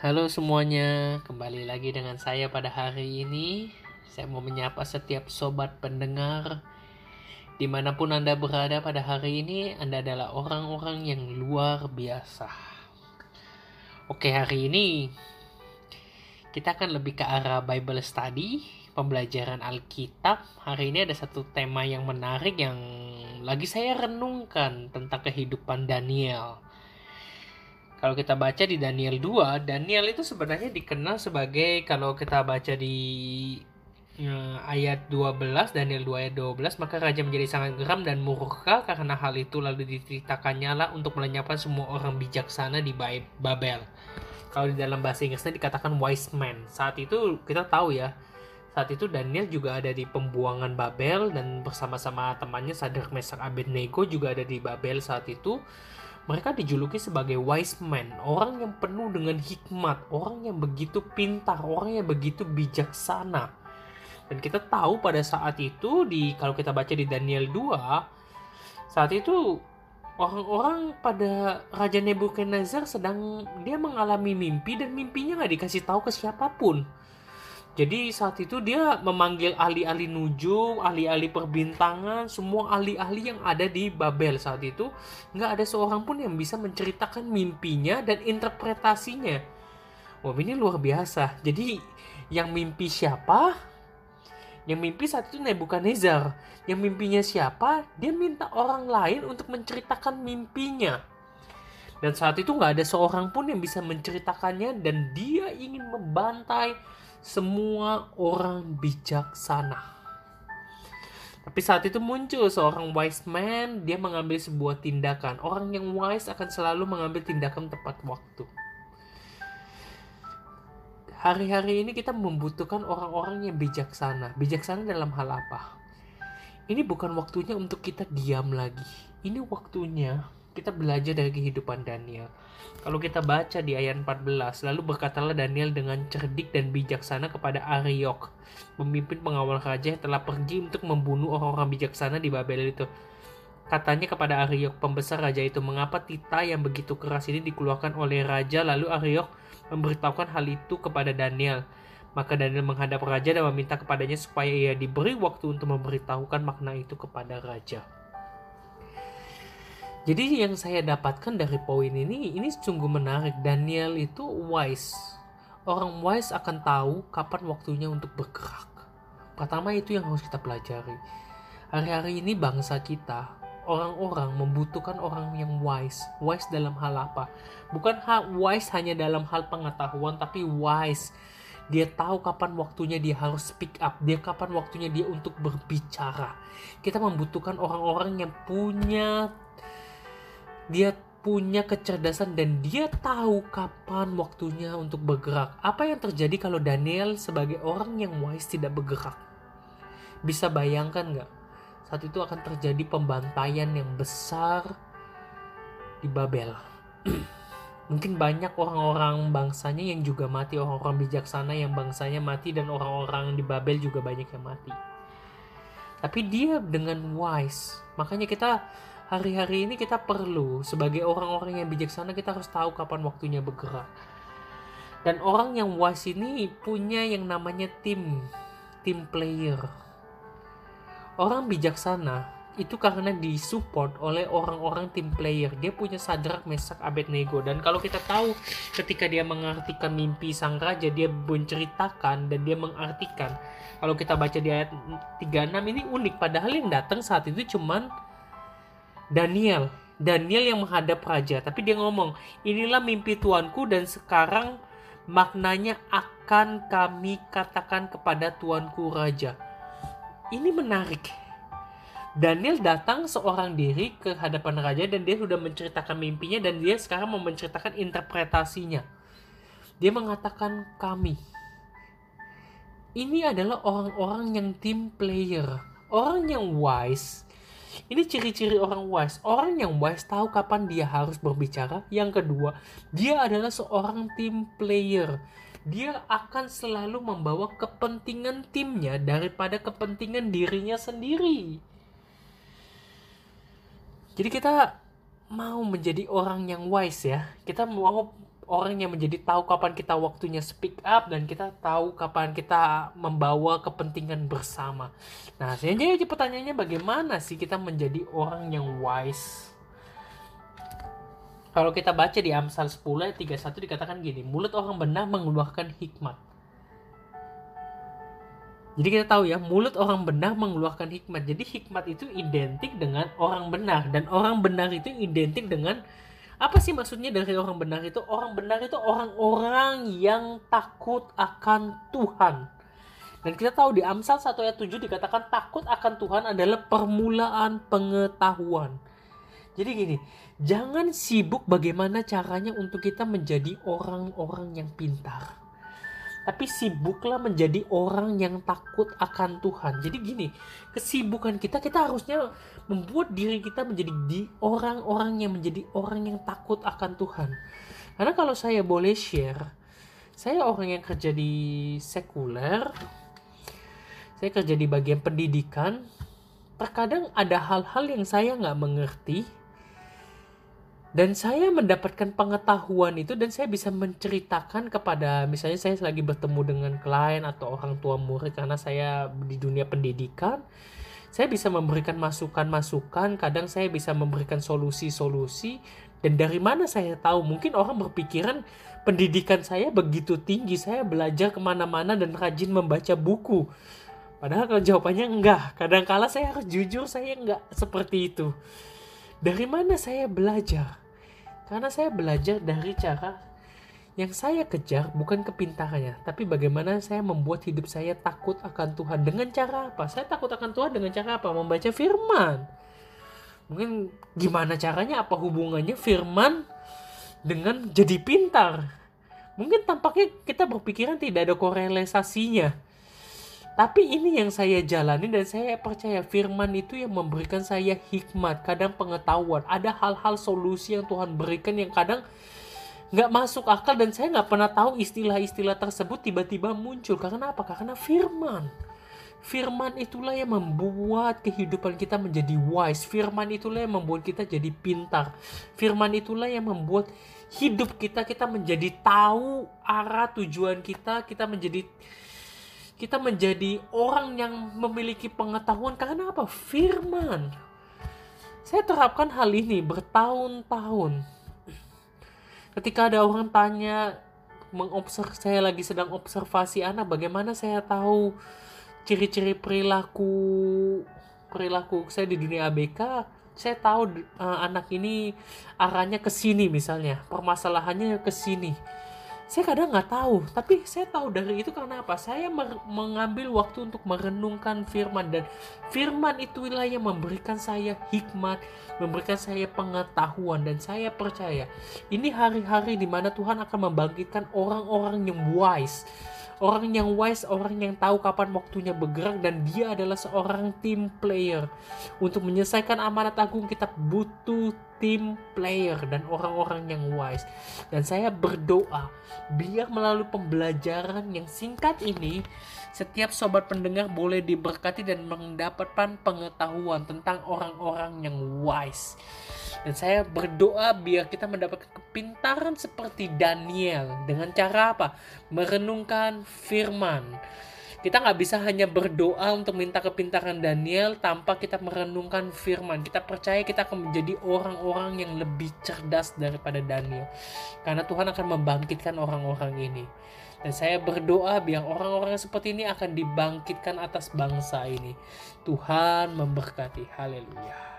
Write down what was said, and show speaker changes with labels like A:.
A: Halo semuanya, kembali lagi dengan saya pada hari ini. Saya mau menyapa setiap sobat pendengar di mana pun Anda berada pada hari ini. Anda adalah orang-orang yang luar biasa. Oke, hari ini kita akan lebih ke arah Bible Study, pembelajaran Alkitab. Hari ini ada satu tema yang menarik yang lagi saya renungkan tentang kehidupan Daniel kalau kita baca di Daniel 2, Daniel itu sebenarnya dikenal sebagai kalau kita baca di uh, ayat 12, Daniel 2 ayat 12, maka raja menjadi sangat geram dan murka karena hal itu lalu diceritakannya lah untuk melenyapkan semua orang bijaksana di Babel. Kalau di dalam bahasa Inggrisnya dikatakan wise man. Saat itu kita tahu ya, saat itu Daniel juga ada di pembuangan Babel dan bersama-sama temannya Sadar Mesak Abednego juga ada di Babel saat itu mereka dijuluki sebagai wise man, orang yang penuh dengan hikmat, orang yang begitu pintar, orang yang begitu bijaksana. Dan kita tahu pada saat itu di kalau kita baca di Daniel 2, saat itu orang-orang pada Raja Nebukadnezar sedang dia mengalami mimpi dan mimpinya nggak dikasih tahu ke siapa pun. Jadi saat itu dia memanggil ahli-ahli nujum, ahli-ahli perbintangan, semua ahli-ahli yang ada di Babel saat itu. Nggak ada seorang pun yang bisa menceritakan mimpinya dan interpretasinya. Wah ini luar biasa. Jadi yang mimpi siapa? Yang mimpi saat itu Nebukadnezar. Yang mimpinya siapa? Dia minta orang lain untuk menceritakan mimpinya. Dan saat itu nggak ada seorang pun yang bisa menceritakannya dan dia ingin membantai semua orang bijaksana. Tapi saat itu muncul seorang wise man, dia mengambil sebuah tindakan. Orang yang wise akan selalu mengambil tindakan tepat waktu. Hari-hari ini kita membutuhkan orang-orang yang bijaksana. Bijaksana dalam hal apa? Ini bukan waktunya untuk kita diam lagi. Ini waktunya kita belajar dari kehidupan Daniel. Kalau kita baca di ayat 14, lalu berkatalah Daniel dengan cerdik dan bijaksana kepada Ariok, pemimpin pengawal raja yang telah pergi untuk membunuh orang-orang bijaksana di Babel itu. Katanya kepada Ariok, pembesar raja itu, mengapa tita yang begitu keras ini dikeluarkan oleh raja, lalu Ariok memberitahukan hal itu kepada Daniel. Maka Daniel menghadap raja dan meminta kepadanya supaya ia diberi waktu untuk memberitahukan makna itu kepada raja. Jadi yang saya dapatkan dari poin ini, ini sungguh menarik. Daniel itu wise. Orang wise akan tahu kapan waktunya untuk bergerak. Pertama itu yang harus kita pelajari. Hari-hari ini bangsa kita, orang-orang membutuhkan orang yang wise. Wise dalam hal apa? Bukan wise hanya dalam hal pengetahuan, tapi wise. Dia tahu kapan waktunya dia harus speak up. Dia kapan waktunya dia untuk berbicara. Kita membutuhkan orang-orang yang punya dia punya kecerdasan dan dia tahu kapan waktunya untuk bergerak. Apa yang terjadi kalau Daniel sebagai orang yang wise tidak bergerak? Bisa bayangkan nggak? Saat itu akan terjadi pembantaian yang besar di Babel. Mungkin banyak orang-orang bangsanya yang juga mati, orang-orang bijaksana yang bangsanya mati dan orang-orang di Babel juga banyak yang mati. Tapi dia dengan wise, makanya kita hari-hari ini kita perlu sebagai orang-orang yang bijaksana kita harus tahu kapan waktunya bergerak. Dan orang yang wise ini punya yang namanya tim, tim player. Orang bijaksana itu karena disupport oleh orang-orang tim player. Dia punya sadrak mesak Abednego dan kalau kita tahu ketika dia mengartikan mimpi sang raja, dia menceritakan dan dia mengartikan. Kalau kita baca di ayat 36 ini unik padahal yang datang saat itu cuman Daniel. Daniel yang menghadap raja, tapi dia ngomong, "Inilah mimpi tuanku dan sekarang maknanya akan kami katakan kepada tuanku raja." Ini menarik. Daniel datang seorang diri ke hadapan raja dan dia sudah menceritakan mimpinya dan dia sekarang mau menceritakan interpretasinya. Dia mengatakan kami. Ini adalah orang-orang yang team player, orang yang wise ini ciri-ciri orang wise. Orang yang wise tahu kapan dia harus berbicara. Yang kedua, dia adalah seorang team player. Dia akan selalu membawa kepentingan timnya daripada kepentingan dirinya sendiri. Jadi kita mau menjadi orang yang wise ya. Kita mau orang yang menjadi tahu kapan kita waktunya speak up dan kita tahu kapan kita membawa kepentingan bersama. Nah, jadi pertanyaannya bagaimana sih kita menjadi orang yang wise? Kalau kita baca di Amsal 10 ayat 31 dikatakan gini, mulut orang benar mengeluarkan hikmat. Jadi kita tahu ya, mulut orang benar mengeluarkan hikmat. Jadi hikmat itu identik dengan orang benar dan orang benar itu identik dengan apa sih maksudnya dari orang benar itu? Orang benar itu orang-orang yang takut akan Tuhan. Dan kita tahu di Amsal 1 ayat 7 dikatakan takut akan Tuhan adalah permulaan pengetahuan. Jadi gini, jangan sibuk bagaimana caranya untuk kita menjadi orang-orang yang pintar tapi sibuklah menjadi orang yang takut akan Tuhan. Jadi gini, kesibukan kita kita harusnya membuat diri kita menjadi di orang-orang yang menjadi orang yang takut akan Tuhan. Karena kalau saya boleh share, saya orang yang kerja di sekuler, saya kerja di bagian pendidikan, terkadang ada hal-hal yang saya nggak mengerti, dan saya mendapatkan pengetahuan itu dan saya bisa menceritakan kepada misalnya saya lagi bertemu dengan klien atau orang tua murid karena saya di dunia pendidikan saya bisa memberikan masukan-masukan kadang saya bisa memberikan solusi-solusi dan dari mana saya tahu? Mungkin orang berpikiran pendidikan saya begitu tinggi saya belajar ke mana-mana dan rajin membaca buku. Padahal kalau jawabannya enggak kadang-kala saya harus jujur saya enggak seperti itu dari mana saya belajar? Karena saya belajar dari cara yang saya kejar bukan kepintarannya, tapi bagaimana saya membuat hidup saya takut akan Tuhan. Dengan cara apa? Saya takut akan Tuhan dengan cara apa? Membaca firman. Mungkin gimana caranya? Apa hubungannya firman dengan jadi pintar? Mungkin tampaknya kita berpikiran tidak ada korelasinya tapi ini yang saya jalani dan saya percaya firman itu yang memberikan saya hikmat, kadang pengetahuan. Ada hal-hal solusi yang Tuhan berikan yang kadang nggak masuk akal dan saya nggak pernah tahu istilah-istilah tersebut tiba-tiba muncul. Karena apa? Karena firman. Firman itulah yang membuat kehidupan kita menjadi wise. Firman itulah yang membuat kita jadi pintar. Firman itulah yang membuat hidup kita kita menjadi tahu arah tujuan kita, kita menjadi kita menjadi orang yang memiliki pengetahuan karena apa? Firman. Saya terapkan hal ini bertahun-tahun. Ketika ada orang tanya mengobserv saya lagi sedang observasi anak, bagaimana saya tahu ciri-ciri perilaku perilaku saya di dunia ABK? Saya tahu uh, anak ini arahnya ke sini misalnya, permasalahannya ke sini saya kadang nggak tahu tapi saya tahu dari itu karena apa? Saya mengambil waktu untuk merenungkan firman dan firman itulah yang memberikan saya hikmat memberikan saya pengetahuan dan saya percaya. Ini hari-hari di mana Tuhan akan membangkitkan orang-orang yang wise orang yang wise, orang yang tahu kapan waktunya bergerak dan dia adalah seorang team player. Untuk menyelesaikan amanat agung kita butuh team player dan orang-orang yang wise. Dan saya berdoa biar melalui pembelajaran yang singkat ini setiap sobat pendengar boleh diberkati dan mendapatkan pengetahuan tentang orang-orang yang wise. Dan saya berdoa biar kita mendapatkan kepintaran seperti Daniel. Dengan cara apa? Merenungkan firman. Kita nggak bisa hanya berdoa untuk minta kepintaran Daniel tanpa kita merenungkan firman. Kita percaya kita akan menjadi orang-orang yang lebih cerdas daripada Daniel. Karena Tuhan akan membangkitkan orang-orang ini. Dan saya berdoa biar orang-orang seperti ini akan dibangkitkan atas bangsa ini. Tuhan memberkati. Haleluya.